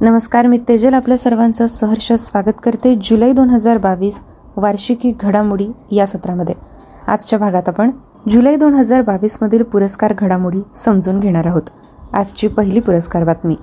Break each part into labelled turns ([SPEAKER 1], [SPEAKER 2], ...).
[SPEAKER 1] नमस्कार मी तेजल. आपल्या सर्वांचं सहर्ष स्वागत करते जुलै दोन हजार बावीस वार्षिकी घडामोडी या सत्रामध्ये. आजच्या भागात आपण जुलै दोन हजार बावीसमधील पुरस्कार घडामोडी समजून घेणार आहोत. आजची पहिली पुरस्कार बातमी.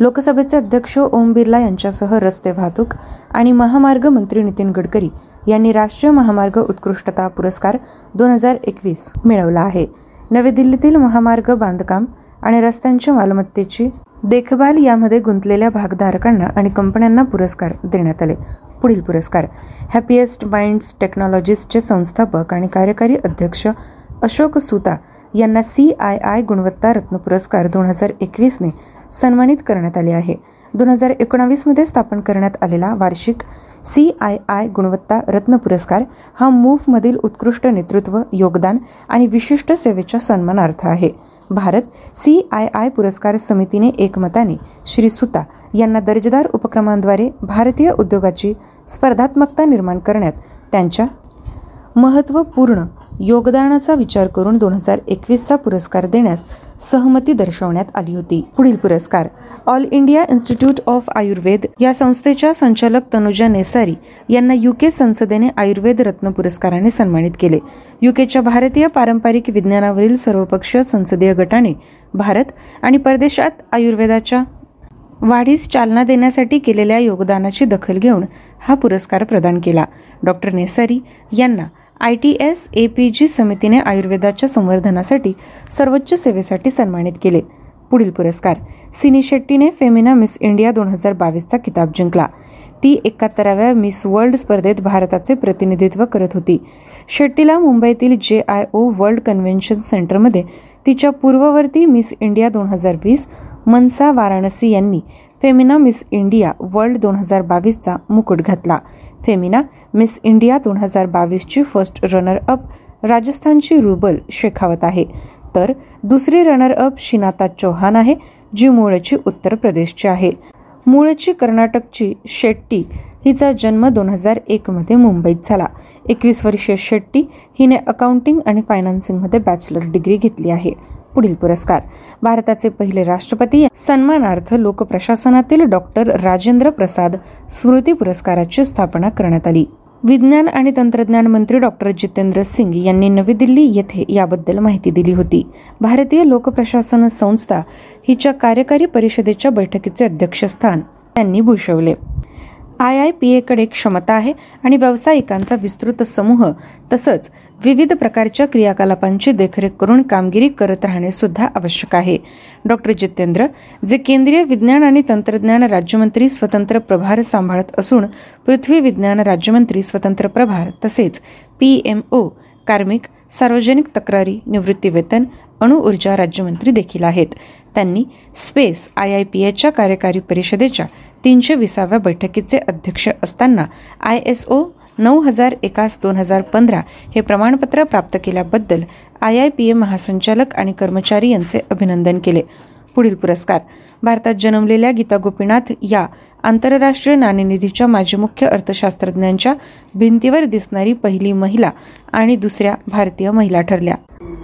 [SPEAKER 1] लोकसभेचे अध्यक्ष ओम बिर्ला यांच्यासह रस्ते वाहतूक आणि महामार्ग मंत्री नितीन गडकरी यांनी राष्ट्रीय महामार्ग उत्कृष्टता पुरस्कार दोन हजार एकवीस मिळवला आहे. नवी दिल्लीतील महामार्ग बांधकाम आणि रस्त्यांच्या मालमत्तेची देखभाल यामध्ये गुंतलेल्या भागधारकांना आणि कंपन्यांना पुरस्कार देण्यात आले. पुढील पुरस्कार हॅपीएस्ट माइंड्स टेक्नॉलॉजीजचे संस्थापक आणि कार्यकारी अध्यक्ष अशोक सुता यांना सी आय आय गुणवत्ता रत्न पुरस्कार दोन हजार एकवीसने सन्मानित करण्यात आले आहे. दोन हजार एकोणावीसमध्ये स्थापन करण्यात आलेला वार्षिक सी आय आय गुणवत्ता रत्न पुरस्कार हा मूव्हमधील उत्कृष्ट नेतृत्व योगदान आणि विशिष्ट सेवेच्या सन्मानार्थ आहे. भारत सी आय आय पुरस्कार समितीने एकमताने श्री सुता यांना दर्जेदार उपक्रमांद्वारे भारतीय उद्योगाची स्पर्धात्मकता निर्माण करण्यात त्यांच्या महत्त्वपूर्ण योगदानाचा विचार करून दोन हजार एकवीसचा पुरस्कार देण्यास सहमती दर्शवण्यात आली होती. पुढील पुरस्कार All India Institute of Ayurveda या संस्थेच्या संचालक तनुजा नेसारी यांना युके संसदेने आयुर्वेद रत्न पुरस्काराने सन्मानित केले. युकेच्या भारतीय पारंपरिक विज्ञानावरील सर्वपक्षीय संसदीय गटाने भारत आणि परदेशात आयुर्वेदाच्या वाढीस चालना देण्यासाठी केलेल्या योगदानाची दखल घेऊन हा पुरस्कार प्रदान केला. डॉक्टर नेसारी यांना I T S A P G समितीने आयुर्वेदाच्या संवर्धनासाठी सर्वोच्च सेवेसाठी सन्मानित केले. पुढील पुरस्कार सिनी शेट्टीने फेमिना मिस इंडिया दोन हजार बावीसचा किताब जिंकला. ती एकाहत्तराव्या मिस वर्ल्ड स्पर्धेत भारताचे प्रतिनिधित्व करत होती. शेट्टीला मुंबईतील जे आय ओ वर्ल्ड कन्व्हेन्शन सेंटरमध्ये तिच्या पूर्ववर्ती मिस इंडिया दोन हजार वीस मनसा वाराणसी यांनी फेमिना मिस इंडिया वर्ल्ड दोन हजार बावीसचा मुकुट घातला. फेमिना मिस इंडिया दोन हजार बावीसची फर्स्ट रनर अप राजस्थानची रुबल शेखावत आहे. तर दुसरी रनर अप शिनाता चौहान आहे जी मूळची उत्तर प्रदेशची आहे. मूळची कर्नाटकची शेट्टी हिचा जन्म दोन हजार एकमध्ये मुंबईत झाला. एकवीस वर्षीय शेट्टी हिने अकाउंटिंग आणि फायनान्सिंगमध्ये बॅचलर डिग्री घेतली आहे. पुढील पुरस्कार. भारताचे पहिले राष्ट्रपती सन्मानार्थ लोकप्रशासनातील डॉक्टर राजेंद्र प्रसाद स्मृती पुरस्काराची स्थापना करण्यात आली. विज्ञान आणि तंत्रज्ञान मंत्री डॉक्टर जितेंद्र सिंग यांनी नवी दिल्ली येथे याबद्दल माहिती दिली होती. भारतीय लोकप्रशासन संस्था हिच्या कार्यकारी परिषदेच्या बैठकीचे अध्यक्षस्थान त्यांनी भूषवले. आय आय पी एकडे क्षमता आहे आणि व्यावसायिकांचा विस्तृत समूह तसंच विविध प्रकारच्या क्रियाकलापांची देखरेख करून कामगिरी करत राहणे सुद्धा आवश्यक आहे. डॉक्टर जितेंद्र जे केंद्रीय विज्ञान आणि तंत्रज्ञान राज्यमंत्री स्वतंत्र प्रभार सांभाळत असून पृथ्वी विज्ञान राज्यमंत्री स्वतंत्र प्रभार तसेच पी एम ओ कार्मिक सार्वजनिक तक्रारी निवृत्तीवेतन अणुऊर्जा राज्यमंत्री देखील आहेत. त्यांनी स्पेस आय आय पी एच्या कार्यकारी परिषदेच्या तीनशे विसाव्या बैठकीचे अध्यक्ष असताना आय एस ओ नऊ हजार एकास दोन हजार पंधरा हे प्रमाणपत्र प्राप्त केल्याबद्दल आय आय पी ए महासंचालक आणि कर्मचारी यांचे अभिनंदन केले. पुढील पुरस्कार भारतात जन्मलेल्या गीता गोपीनाथ या आंतरराष्ट्रीय नाणेनिधीच्या माजी मुख्य अर्थशास्त्रज्ञांच्या भिंतीवर दिसणारी पहिली महिला आणि दुसऱ्या भारतीय महिला ठरल्या.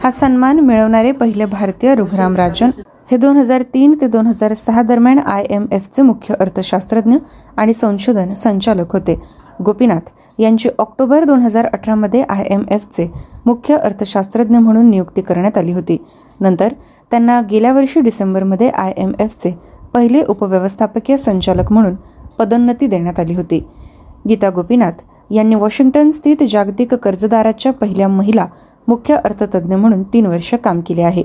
[SPEAKER 1] हा सन्मान मिळवणारे पहिले भारतीय रुघराम राजन हे दोन हजार तीन ते दोन हजार सहा दरम्यान आय एम एफचे मुख्य अर्थशास्त्रज्ञ आणि संशोधन संचालक होते. गोपीनाथ यांची ऑक्टोबर दोन हजार अठरामध्ये आय एम एफचे मुख्य अर्थशास्त्रज्ञ म्हणून नियुक्ती करण्यात आली होती. नंतर त्यांना गेल्या वर्षी डिसेंबरमध्ये आय एम एफचे पहिले उपव्यवस्थापकीय संचालक म्हणून पदोन्नती देण्यात आली होती. गीता गोपीनाथ यांनी वॉशिंग्टन स्थित जागतिक कर्जदाराच्या पहिल्या महिला मुख्य अर्थतज्ञ म्हणून तीन वर्ष काम केले आहे.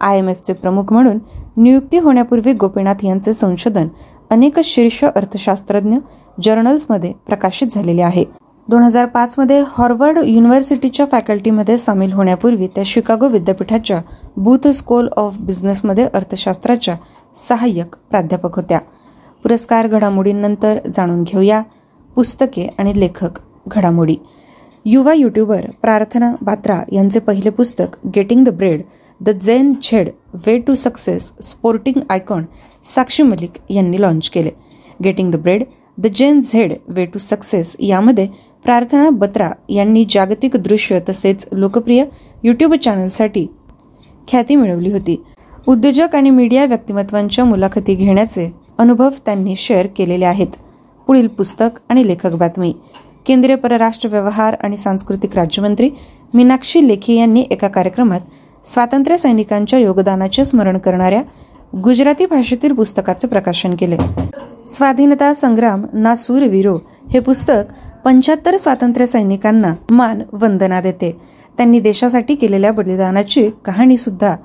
[SPEAKER 1] आय एम एफचे प्रमुख म्हणून नियुक्ती होण्यापूर्वी गोपीनाथ यांचे संशोधन अनेक शीर्ष अर्थशास्त्रज्ञ जर्नल्समध्ये प्रकाशित झालेले आहे. दोन हजार पाचमध्ये हॉर्वर्ड युनिव्हर्सिटीच्या फॅकल्टीमध्ये सामील होण्यापूर्वी त्या शिकागो विद्यापीठाच्या बूथ स्कूल ऑफ बिझनेसमध्ये अर्थशास्त्राच्या सहाय्यक प्राध्यापक होत्या. पुरस्कार घडामोडींनंतर जाणून घेऊया. पुस्तके आणि लेखक घडामोडी. युवा युट्यूबर प्रार्थना बात्रा यांचे पहिले पुस्तक getting the bread the Gen Z way to success sporting icon Sakshi Malik यांनी लॉन्च केले. Getting the bread the Gen Z way to success यामध्ये प्रार्थना बत्रा यांनी जागतिक दृश्य तसेच लोकप्रिय यूट्यूब चॅनलसाठी ख्याती मिळवली होती. उद्योजक आणि मीडिया व्यक्तिमत्वांच्या मुलाखती घेण्याचे अनुभव त्यांनी शेअर केलेले आहेत. पुढील पुस्तक आणि लेखक बातमी. केंद्रीय परराष्ट्र व्यवहार आणि सांस्कृतिक राज्यमंत्री मीनाक्षी लेखी यांनी एका कार्यक्रमात स्वातंत्र्य सैनिकांच्या योगदानाचे स्मरण करणाऱ्या गुजराती भाषेतील पुस्तकाचे प्रकाशन केले. स्वाधीनता संग्राम ना सूरवीरो हे पुस्तक पंच्याहत्तर स्वातंत्र्य सैनिकांना मान वंदना देते. त्यांनी देशासाठी केलेल्या बलिदानाची कहाणी सुद्धा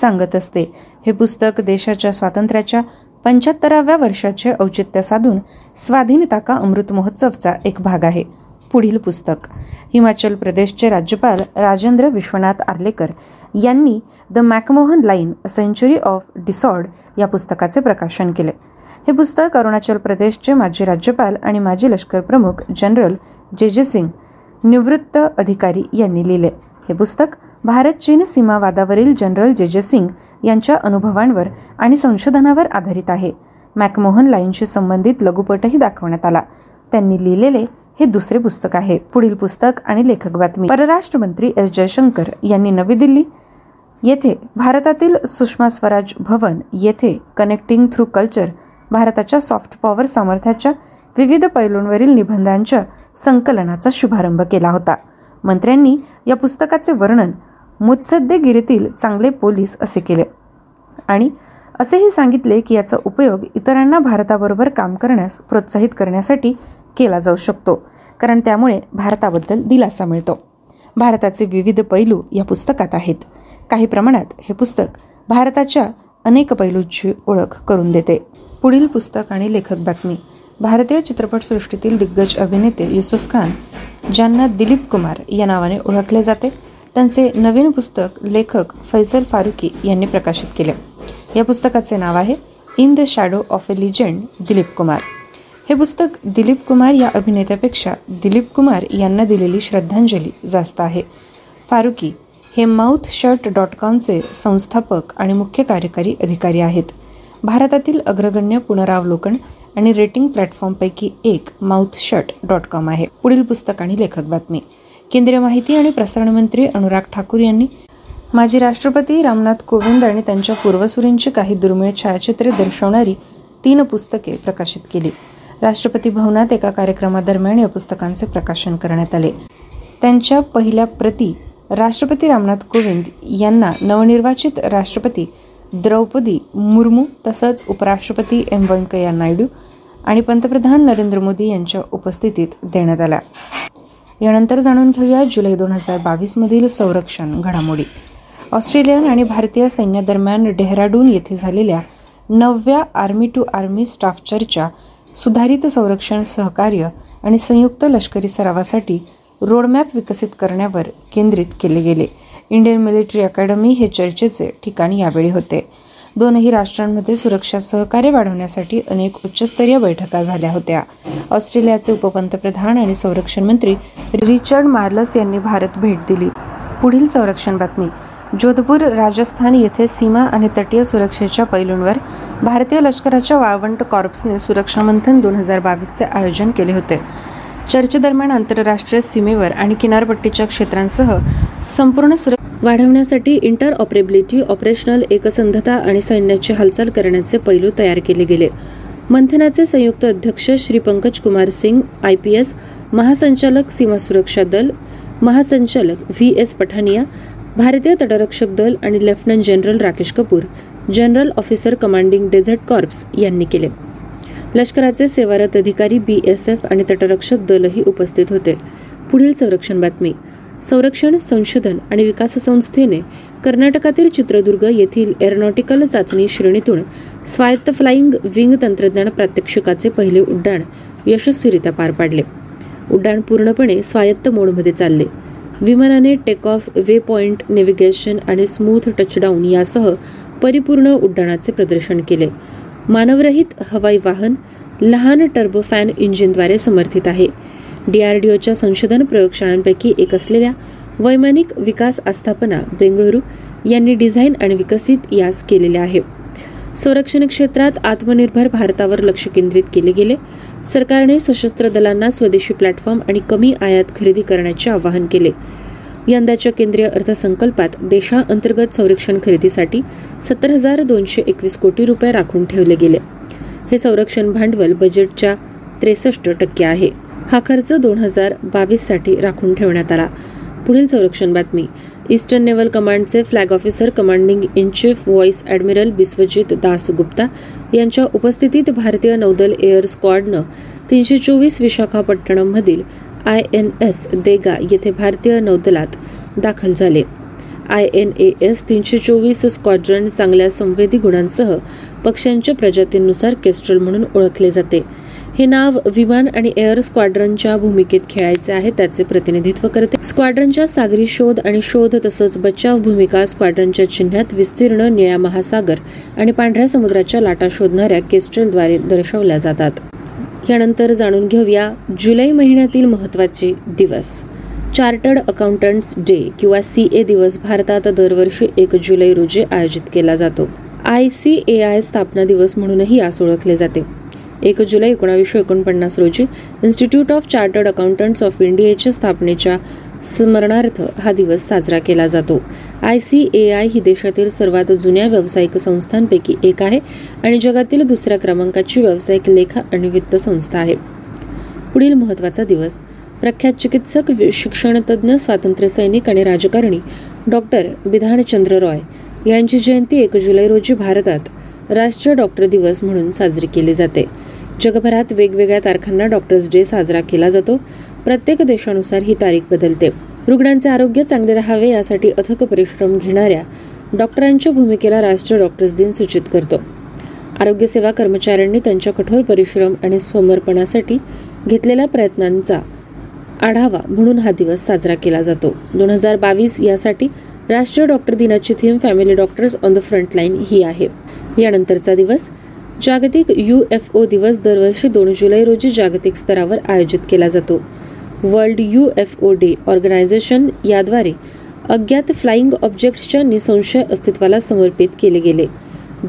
[SPEAKER 1] सांगत असते. हे पुस्तक देशाच्या स्वातंत्र्याच्या पंच्याहत्तराव्या वर्षाचे औचित्य साधून स्वाधीनता का अमृत महोत्सवचा एक भाग आहे. पुढील पुस्तक. हिमाचल प्रदेशचे राज्यपाल राजेंद्र विश्वनाथ आर्लेकर यांनी the McMahon Line century of discord या पुस्तकाचे प्रकाशन केले. हे पुस्तक अरुणाचल प्रदेशचे माजी राज्यपाल आणि माजी लष्कर प्रमुख जनरल जे जे सिंग निवृत्त अधिकारी यांनी लिहिले. हे पुस्तक भारत चीन सीमावादावरील जनरल जे जे सिंग यांच्या अनुभवांवर आणि संशोधनावर आधारित आहे. मॅकमोहन लाईनशी संबंधित लघुपटही दाखवण्यात आला. त्यांनी लिहिलेले हे दुसरे पुस्तक आहे. पुढील पुस्तक आणि लेखक बातमी. परराष्ट्र मंत्री एस जयशंकर यांनी नवी दिल्ली येथे भारतातील सुषमा स्वराज भवन येथे कनेक्टिंग थ्रू कल्चर भारताच्या सॉफ्ट पॉवर सामर्थ्याच्या विविध पैलूंवरील निबंधांच्या संकलनाचा शुभारंभ केला होता. मंत्र्यांनी या पुस्तकाचे वर्णन मुत्सद्देगिरीतील चांगले पोलीस असे केले. आणि असेही सांगितले की याचा उपयोग इतरांना भारताबरोबर काम करण्यास प्रोत्साहित करण्यासाठी केला जाऊ शकतो कारण त्यामुळे भारताबद्दल दिलासा मिळतो. भारताचे विविध पैलू या पुस्तकात आहेत. काही प्रमाणात हे पुस्तक भारताच्या अनेक पैलूंची ओळख करून देते. पुढील पुस्तक आणि लेखक बातमी. भारतीय चित्रपटसृष्टीतील दिग्गज अभिनेते युसुफ खान ज्यांना दिलीप कुमार या नावाने ओळखले जाते त्यांचे नवीन पुस्तक लेखक फैसल फारुकी यांनी प्रकाशित केले. या पुस्तकाचे नाव आहे in the shadow of a legend Dilip Kumar. हे पुस्तक दिलीप कुमार या अभिनेत्यापेक्षा दिलीप कुमार यांना दिलेली श्रद्धांजली जास्त आहे. फारुकी हे माउथ शर्ट डॉट कॉमचे संस्थापक आणि मुख्य कार्यकारी अधिकारी आहेत. भारतातील अग्रगण्य पुनरावलोकन आणि रेटिंग प्लॅटफॉर्मपैकी एक माउथ शर्ट डॉट कॉम आहे. पुढील पुस्तक आणि लेखक बातमी. केंद्रीय माहिती आणि प्रसारण मंत्री अनुराग ठाकूर यांनी माजी राष्ट्रपती रामनाथ कोविंद आणि त्यांच्या पूर्वसुरींची काही दुर्मिळ छायाचित्रे दर्शवणारी तीन पुस्तके प्रकाशित केली. राष्ट्रपती भवनात एका कार्यक्रमादरम्यान या पुस्तकांचे प्रकाशन करण्यात आले. त्यांच्या पहिल्या प्रती राष्ट्रपती रामनाथ कोविंद यांना नवनिर्वाचित राष्ट्रपती द्रौपदी मुर्मू तसंच उपराष्ट्रपती एम व्यंकय्या नायडू आणि पंतप्रधान नरेंद्र मोदी यांच्या उपस्थितीत देण्यात आल्या. यानंतर जाणून घेऊया जुलै दोन हजार बावीसमधील संरक्षण घडामोडी. ऑस्ट्रेलियन आणि भारतीय सैन्यादरम्यान डेहराडून येथे झालेल्या नवव्या आर्मी टू आर्मी स्टाफ चर्चा सुधारित संरक्षण सहकार्य आणि संयुक्त लष्करी सरावासाठी रोडमॅप विकसित करण्यावर केंद्रित केले गेले. इंडियन मिलिटरी अकॅडमी हे चर्चेचे ठिकाण यावेळी होते. दोनही राष्ट्रांमध्ये सुरक्षा सहकार्य वाढवण्यासाठी अनेक उच्चस्तरीय बैठका झाल्या होत्या. ऑस्ट्रेलियाचे उपपंतप्रधान आणि संरक्षण मंत्री रिचर्ड मार्लस यांनी भारत भेट दिली. पुढील संरक्षण बातमी. जोधपूर राजस्थान येथे सीमा आणि तटीय सुरक्षेच्या पैलूंवर भारतीय लष्कराच्या वाळवंट कॉर्प्सने सुरक्षा मंथन दोन हजार बावीसचे आयोजन केले होते. चर्चेदरम्यान आंतरराष्ट्रीय सीमेवर आणि किनारपट्टीच्या क्षेत्रांसह संपूर्ण सुरक्षा वाढवण्यासाठी इंटर ऑपरेबिलिटी ऑपरेशनल एकसंधता आणि सैन्याची हालचाल करण्याचे पैलू तयार केले गेले. मंथनाचे संयुक्त अध्यक्ष Shri Pankaj Kumar Singh I P S महासंचालक सीमा सुरक्षा दल महासंचालक व्ही एस पठानिया भारतीय तटरक्षक दल आणि lieutenant general Rakesh Kapoor general officer commanding desert corps यांनी केले. लष्कराचे सेवारत अधिकारी बी एस एफ आणि तटरक्षक दलही उपस्थित होते. पुढील संरक्षण बातमी. संरक्षण संशोधन आणि विकास संस्थेने कर्नाटकातील चित्रदुर्ग येथील एरोनॉटिकल चाचणी श्रेणीतून स्वायत्त फ्लाईंग विंग तंत्रज्ञान प्रात्यक्षिकाचे पहिले उड्डाण यशस्वीरित्या पार पाडले. उड्डाण पूर्णपणे स्वायत्त मोडमध्ये चालले. विमानाने take off way point navigation आणि स्मूथ टचडाऊन यासह परिपूर्ण उड्डाणाचे प्रदर्शन केले. मानवरहित हवाई वाहन लहान टर्बोफॅन इंजिनद्वारे समर्थित आहे. डीआरडीओच्या संशोधन प्रयोगशाळांपैकी एक असलेल्या वैमानिक विकास आस्थापना बेंगळुरू यांनी डिझाईन आणि विकसित यास केलेले आहे. संरक्षण क्षेत्रात आत्मनिर्भर भारतावर लक्ष केंद्रित केले गेले. सरकारने सशस्त्र दलांना स्वदेशी प्लॅटफॉर्म आणि कमी आयात खरेदी करण्याचे आवाहन केले. यंदाच्या केंद्रीय अर्थसंकल्पात देशाअंतर्गत संरक्षण खरेदीसाठी सत्तर हजार दोनशे एकवीस कोटी रुपये राखून ठेवले गेले.
[SPEAKER 2] हे संरक्षण भांडवल बजेटच्या त्रेसष्ट टक्के आहे. हा खर्च दोन हजार बावीससाठी राखून ठेवण्यात आला. पुढील संरक्षण बातमी. ईस्टर्न नेव्हल कमांडचे flag officer commanding in chief vice admiral Biswajit Das Gupta यांच्या उपस्थितीत भारतीय नौदल एअर स्क्वॉडनं तीनशे चोवीस विशाखापट्टणममधील आय एन एस देगा येथे भारतीय नौदलात दाखल झाले. आय एन ए एस तीनशे चोवीस स्क्वॉड्रन चांगल्या संवेदी गुणांसह पक्ष्यांच्या प्रजातींनुसार केस्ट्रल म्हणून ओळखले जाते. हे नाव विमान आणि एअर स्क्वाड्रनच्या भूमिकेत खेळायचे आहे त्याचे प्रतिनिधित्व करते. स्क्वाड्रनच्या सागरी शोध आणि शोध तसंच बचाव भूमिका स्क्वाड्रनच्या चिन्हात विस्तीर्ण निळ्या महासागर आणि पांढऱ्या समुद्राच्या लाटा शोधणाऱ्या केस्ट्रलद्वारे दर्शवल्या जातात. यानंतर जाणून घेऊया जुलै महिन्यातील महत्त्वाचे दिवस. चार्टर्ड अकाउंटंट्स डे किंवा सी ए दिवस भारतात दरवर्षी एक जुलै रोजी आयोजित केला जातो. आय सी ए आय स्थापना दिवस म्हणूनही यास ओळखले जाते. एक जुलै एकोणावीसशे एकोणपन्नास रोजी institute of chartered accountants of इंडियाच्या स्थापनेच्या स्मरणार्थ हा दिवस साजरा केला जातो. आय सी ए आय ही देशातील सर्वात जुन्या व्यावसायिक संस्थांपैकी एक आहे आणि जगातील दुसऱ्या क्रमांकाची व्यावसायिक लेखा आणि वित्त संस्था आहे. पुढील महत्त्वाचा दिवस प्रख्यात चिकित्सक शिक्षणतज्ञ स्वातंत्र्य सैनिक आणि राजकारणी डॉक्टर बिधानचंद्र रॉय यांची जयंती एक जुलै रोजी भारतात राष्ट्रीय डॉक्टर दिवस म्हणून साजरी केली जाते. जगभरात वेगवेगळ्या तारखांना डॉक्टर्स डे साजरा केला जातो. प्रत्येक देशानुसार ही तारीख बदलते. रुग्णांचे आरोग्य चांगले राहावे यासाठी अथक परिश्रम घेणाऱ्या डॉक्टरांच्या भूमिकेला राष्ट्रीय डॉक्टर्स दिन सूचित करतो. आरोग्य सेवा कर्मचाऱ्यांनी त्यांच्या कठोर परिश्रम आणि समर्पणासाठी घेतलेल्या प्रयत्नांचा आढावा म्हणून हा दिवस साजरा केला जातो. दोन हजार बावीस यासाठी राष्ट्रीय डॉक्टर दिनाची theme family doctors on the front line ही आहे. यानंतरचा दिवस जागतिक यू एफ ओ दिवस दरवर्षी दोन जुलै रोजी जागतिक स्तरावर आयोजित केला जातो. World U F O day organization याद्वारे अज्ञात फ्लाईंग ऑब्जेक्ट्सच्या निसंशय अस्तित्वाला समर्पित केले गेले.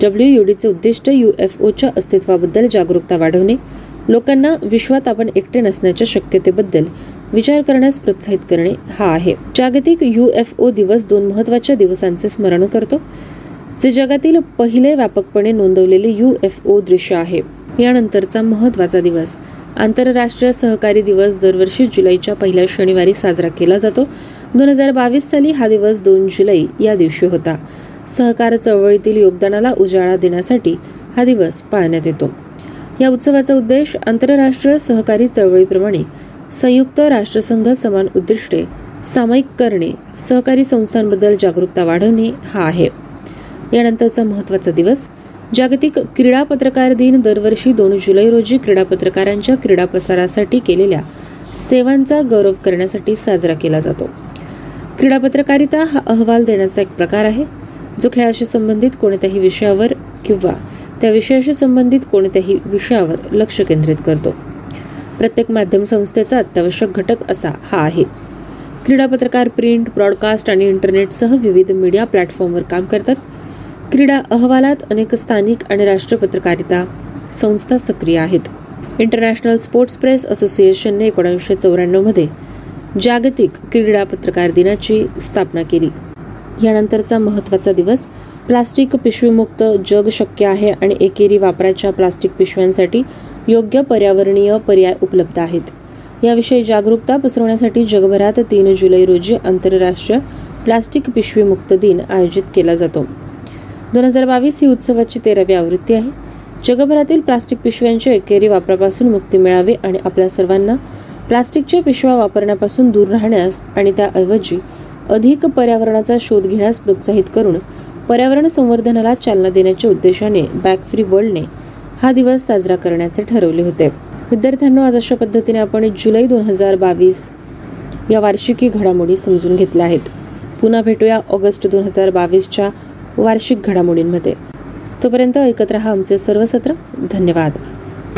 [SPEAKER 2] डब्ल्यू यू डीचे उद्दिष्ट यू एफ ओच्या अस्तित्वाबद्दल जागरूकता वाढवणे लोकांना विश्वात आपण एकटे नसण्याच्या शक्यतेबद्दल विचार करण्यास प्रोत्साहित करणे हा आहे. जागतिक यू एफ ओ दिवस दोन महत्त्वाच्या दिवसांचे स्मरण करतो जे जगातील पहिले व्यापकपणे नोंदवलेले यू एफ ओ दृश्य आहे. यानंतरचा महत्त्वाचा दिवस आंतरराष्ट्रीय सहकारी दिवस दरवर्षी जुलैच्या पहिल्या शनिवारी साजरा केला जातो. दोन हजार बावीस साली हा दिवस दोन जुलै या दिवशी होता. सहकार चळवळीतील योगदानाला उजाळा देण्यासाठी हा दिवस पाळण्यात येतो. या उत्सवाचा उद्देश आंतरराष्ट्रीय सहकारी चळवळीप्रमाणे संयुक्त राष्ट्रसंघ समान उद्दिष्टे सामायिक करणे सहकारी संस्थांबद्दल जागरूकता वाढवणे हा आहे. यानंतरचा महत्त्वाचा दिवस जागतिक क्रीडा पत्रकार दिन दरवर्षी दोन जुलै रोजी क्रीडा पत्रकारांच्या क्रीडा प्रसारासाठी केलेल्या सेवांचा गौरव करण्यासाठी साजरा केला जातो. क्रीडा पत्रकारिता हा अहवाल देण्याचा एक प्रकार आहे जो खेळाशी संबंधित कोणत्याही विषयावर किंवा त्या विषयाशी संबंधित कोणत्याही विषयावर लक्ष केंद्रित करतो. प्रत्येक माध्यम संस्थेचा अत्यावश्यक घटक असा हा आहे. क्रीडा पत्रकार प्रिंट ब्रॉडकास्ट आणि इंटरनेटसह विविध मीडिया प्लॅटफॉर्मवर काम करतात. क्रीडा अहवालात अनेक स्थानिक आणि राष्ट्रीय पत्रकारिता संस्था सक्रिय आहेत. इंटरनॅशनल स्पोर्ट्स प्रेस असोसिएशनने एकोणीसशे चौऱ्याण्णवमध्ये जागतिक क्रीडा पत्रकार दिनाची स्थापना केली. यानंतरचा महत्त्वाचा दिवस प्लास्टिक पिशवीमुक्त जग शक्य आहे आणि एकेरी वापराच्या प्लास्टिक पिशव्यांसाठी योग्य पर्यावरणीय पर्याय उपलब्ध आहेत. याविषयी जागरूकता पसरवण्यासाठी जगभरात तीन जुलै रोजी आंतरराष्ट्रीय प्लास्टिक पिशवीमुक्त दिन आयोजित केला जातो. दोन हजार बावीस ही उत्सवाची तेरावी आवृत्ती आहे. जगभरातील प्लास्टिक पिशव्यांच्या एकेरी वापरापासून मुक्ती मिळावी आणि आपल्या सर्वांना प्लास्टिकच्या पिशव्या वापरण्यापासून दूर राहण्यास आणि त्याऐवजी अधिक पर्यावरणाचा शोध घेण्यास प्रोत्साहित करून पर्यावरण संवर्धनाला चालना देण्याच्या उद्देशाने बॅक फ्री वर्ल्डने हा दिवस साजरा करण्याचे ठरवले होते. विद्यार्थ्यांना आज अशा पद्धतीने आपण जुलै दोन हजार बावीस या वार्षिकी घडामोडी समजून घेतल्या आहेत. पुन्हा भेटूया ऑगस्ट दोन हजार बावीसच्या वार्षिक घडामोडींमध्ये. तोपर्यंत ऐकत रहा आमचे सर्व सत्र. धन्यवाद.